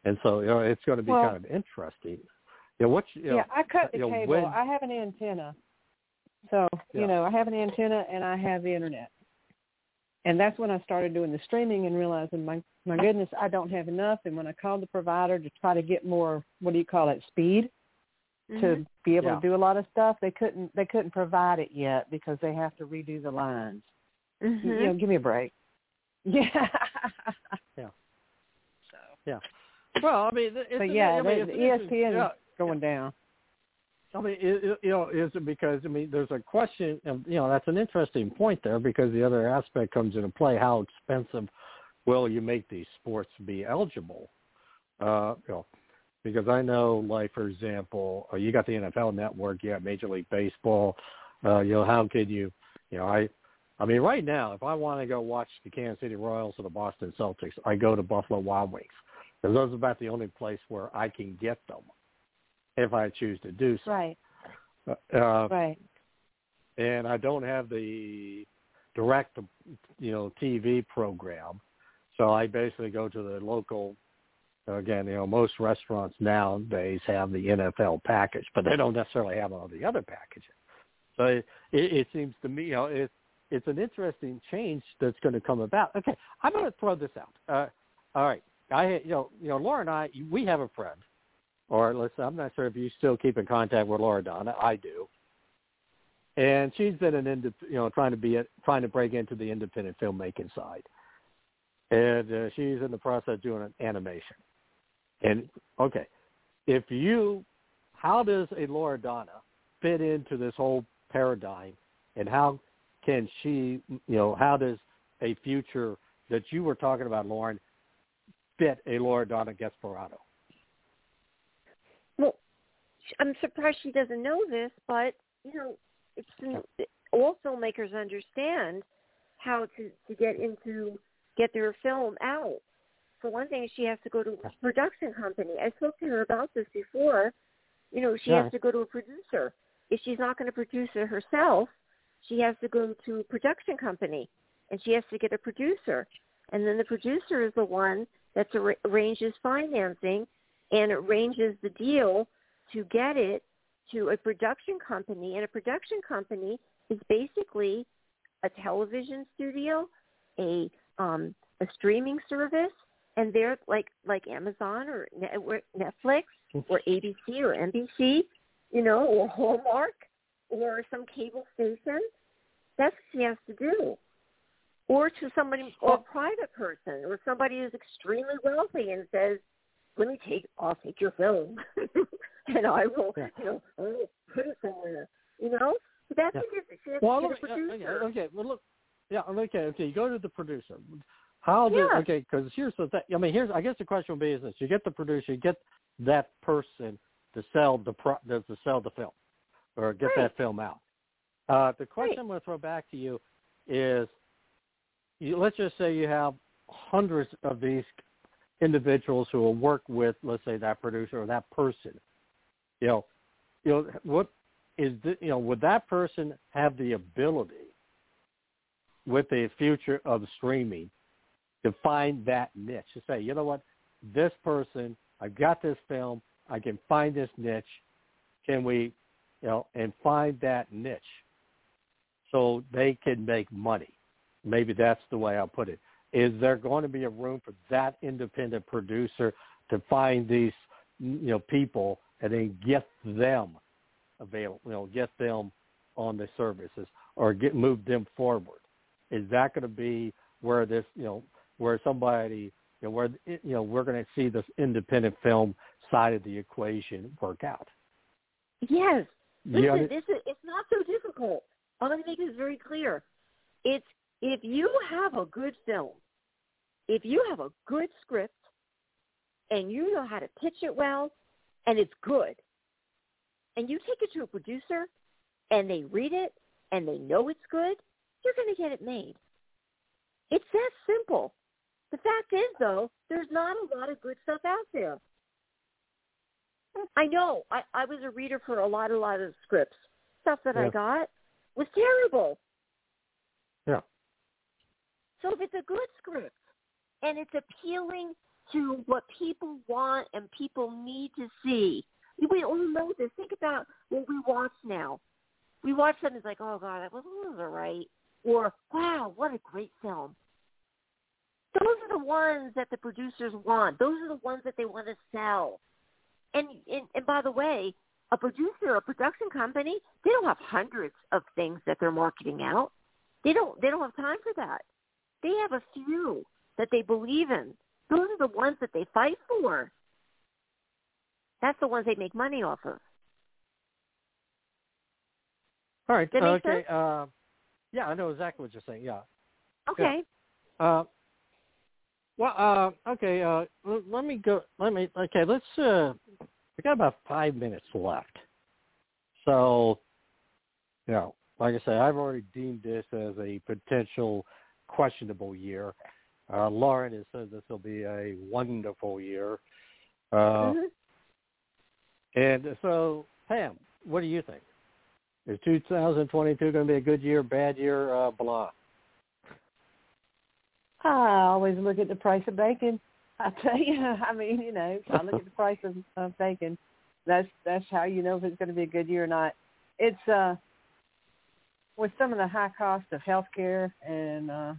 and so you know it's going to be
Well-
kind of interesting. You know, what's you know,
yeah, I cut the
you know,
cable.
when-
I have an antenna. So,
Yeah.
you know, I have an antenna and I have the internet. And that's when I started doing the streaming and realizing my my goodness, I don't have enough and when I called the provider to try to get more what do you call it, speed, to
Mhm.
be able
Yeah.
to do a lot of stuff. They couldn't they couldn't provide it yet because they have to redo the lines.
Mhm.
You know, give me a break. Yeah.
Yeah.
So.
Yeah. Well, I mean, it's
yeah,
I mean, it's
ESPN
yeah.
going down.
I mean, it, it, you know, is it because I mean, there's a question. Of, you know, that's an interesting point there because the other aspect comes into play: how expensive will you make these sports be eligible? Uh, you know, because I know, like for example, uh, you got the NFL Network, you got Major League Baseball. Uh, you know, how could you? You know, I, I mean, right now, if I want to go watch the Kansas City Royals or the Boston Celtics, I go to Buffalo Wild Wings because those are about the only place where I can get them if I choose to do so.
Right.
Uh,
Right.
and I don't have the direct, you know, TV program, so I basically go to the local. Again, you know, most restaurants nowadays have the NFL package, but they don't necessarily have all the other packages. So it, it, it seems to me, you know, it's it's an interesting change that's going to come about. Okay, I'm going to throw this out. Uh, all right, I, you know, you know, Laura and I, we have a friend, or let's. I'm not sure if you still keep in contact with Laura Donna. I do and she's been an ind- you know trying to be a, trying to break into the independent filmmaking side, and uh, she's in the process of doing an animation. And okay, if you, how does a Laura Donna fit into this whole paradigm, and how can she, you know, how does a future that you were talking about, Lauren, fit a Laura Donna Gasparado?
Well, I'm surprised she doesn't know this, but you know, it's all filmmakers understand how to to get into get their film out. For one thing, she has to go to a production company. I spoke to her about this before. You know, she
Yeah.
has to go to a producer. If she's not going to produce it herself, she has to go to a production company, and she has to get a producer. And then the producer is the one that ar- arranges financing and arranges the deal to get it to a production company. And a production company is basically a television studio, a um, a streaming service, and they're like like Amazon or Netflix or ABC or NBC, you know, or Hallmark or some cable station. That's what she has to do. Or to somebody, or a private person, or somebody who's extremely wealthy and says, "Let me take, I'll take your film, and I will, you know, I will put it somewhere." You know, but that's
Yeah.
what. She has
Well,
to
look, uh,
producer.
okay, okay, well, look, yeah, okay, okay. You go to the producer. How do
Yeah.
okay? Because here's the thing. I mean, here's I guess the question would be is this: you get the producer, you get that person to sell the pro, to sell the film, or get
Right.
that film out. Uh, the question I'm going to throw back to you is: you, let's just say you have hundreds of these individuals who will work with, let's say, that producer or that person. You know, you know what is the, you know would that person have the ability with the future of streaming to find that niche? To say you know what? This person i've got this film. I can find this niche. Can we you know and find that niche so they can make money maybe that's the way i'll put it is there going to be a room for that independent producer to find these you know people and then get them available, you know, get them on the services or get move them forward. Is that going to be where this, you know, where somebody, you know, where you know we're going to see this independent film side of the equation work out?
Yes.
You
Listen, this is, it's not so difficult. I'm going to make this very clear. It's if you have a good film, if you have a good script, and you know how to pitch it well, and it's good, and you take it to a producer, and they read it, and they know it's good, you're going to get it made. It's that simple. The fact is, though, there's not a lot of good stuff out there. I know. I, I was a reader for a lot, a lot of scripts. Stuff that I got was terrible.
Yeah.
So if it's a good script and it's appealing to what people want and people need to see, we all know this. Think about what we watch now. We watch something like, oh god, that was all right, or wow, what a great film. Those are the ones that the producers want. Those are the ones that they want to sell. And and, and by the way, a producer, a production company, they don't have hundreds of things that they're marketing out. They don't they don't have time for that. They have a few that they believe in. Those are the ones that they fight for. That's the ones they make money off of.
All right.
Make
okay. Uh, yeah, I know exactly what you're saying. Yeah.
Okay.
Uh, well, uh, okay. Uh, let me go. Let me. Okay, let's. We got about five minutes left. So, you know, like I said, I've already deemed this as a potential questionable year. Uh, Lauren has said this will be a wonderful year. Uh,
Mhm.
And so, Pam, what do you think? Is 2022 going to be a good year, bad year, uh, blah?
I always look at the price of bacon. I tell you, I mean, you know, I look at the price of, of bacon. That's that's how you know if it's going to be a good year or not. It's uh with some of the high cost of healthcare and uh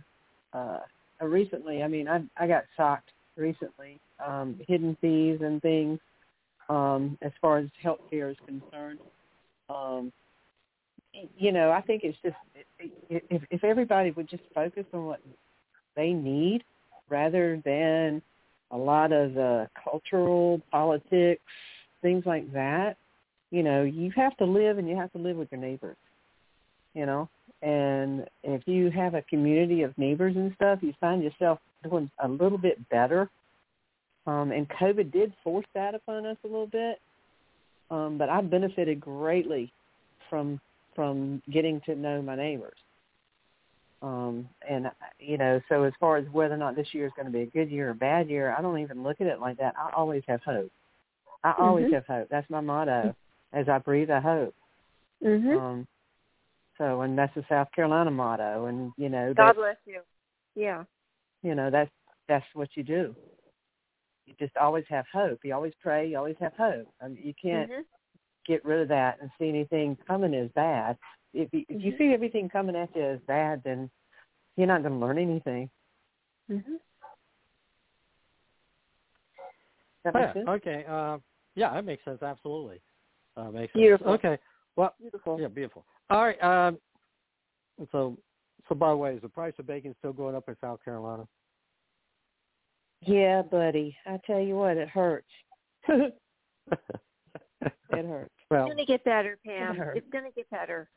uh recently, I mean, I I got shocked recently, um hidden fees and things um as far as healthcare is concerned. Um you know, I think it's just if if everybody would just focus on what they need rather than a lot of the cultural politics, things like that. You know, you have to live and you have to live with your neighbors. You know, and if you have a community of neighbors and stuff, you find yourself doing a little bit better. Um, and COVID did force that upon us a little bit. Um, but I benefited greatly from from getting to know my neighbors. Um, and you know, so as far as whether or not this year is going to be a good year or a bad year, I don't even look at it like that. I always have hope. I always
Mhm.
have hope. That's my motto. As I breathe, I hope.
Mhm.
Um, so, and that's the South Carolina motto. And you know,
God bless you. Yeah.
you know, that's that's what you do. You just always have hope. You always pray. You always have hope. I mean, you can't
Mhm.
get rid of that and see anything coming as bad. If you, if you
Mhm.
see everything coming at you as bad, then you're not going to learn anything.
Mhm.
That
Oh,
makes
yeah.
sense.
Okay. Uh, yeah, that makes sense. Absolutely. Uh, makes
Beautiful.
sense. Okay. Well,
Beautiful.
yeah, beautiful. All right. Um, so, so by the way, is the price of bacon still going up in South Carolina?
Yeah, buddy. I tell you what, it hurts. it hurts.
Well,
It's gonna get better, Pam.
hurt.
It's gonna get better.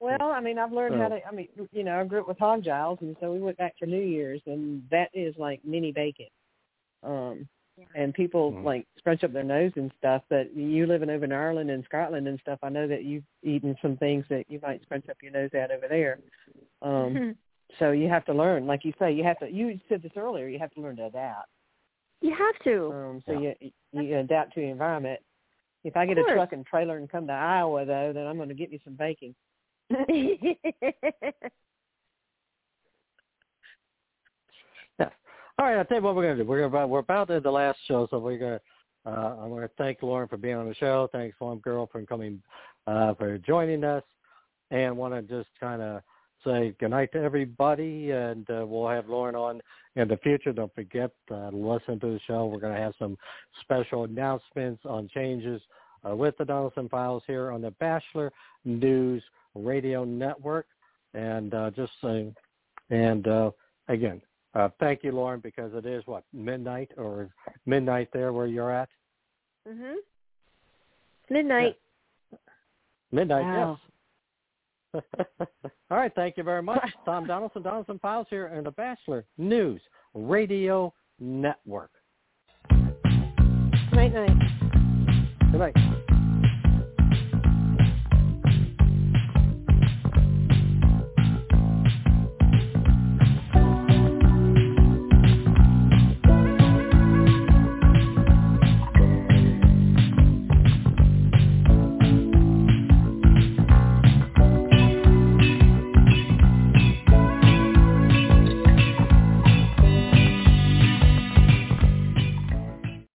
Well, I mean, I've learned how to. I mean, you know, I grew up with hog giles, and so we went back for New Year's, and that is like mini bacon. Um, and people
Mhm.
like scrunch up their nose and stuff. But you living over in Ireland and Scotland and stuff, I know that you've eaten some things that you might scrunch up your nose at over there. Um, so you have to learn, like you say, you have to. You said this earlier. You have to learn to adapt.
You have to.
Um, so you you adapt to the environment. If I get a truck and trailer and come to Iowa though, then I'm going to get me some bacon.
Yeah. All right. I'll tell you what we're going to do. We're about we're about to the last show, so we're going to. Uh, I'm going to thank Lauren for being on the show. Thanks, Farm Girl, for coming, uh, for joining us, and want to just kind of say good night to everybody. And uh, we'll have Lauren on in the future. Don't forget uh, to listen to the show. We're going to have some special announcements on changes uh, with the Donelson Files here on the Batchelor News Radio Network. And uh, just saying, and uh, again, uh, thank you, Lauren, because it is what midnight or midnight there where you're at.
mhm. Midnight.
Midnight,
Wow.
yes. All right, thank you very much, Tom Donelson, Donelson Files here in the Batchelor News Radio Network.
Night Good night.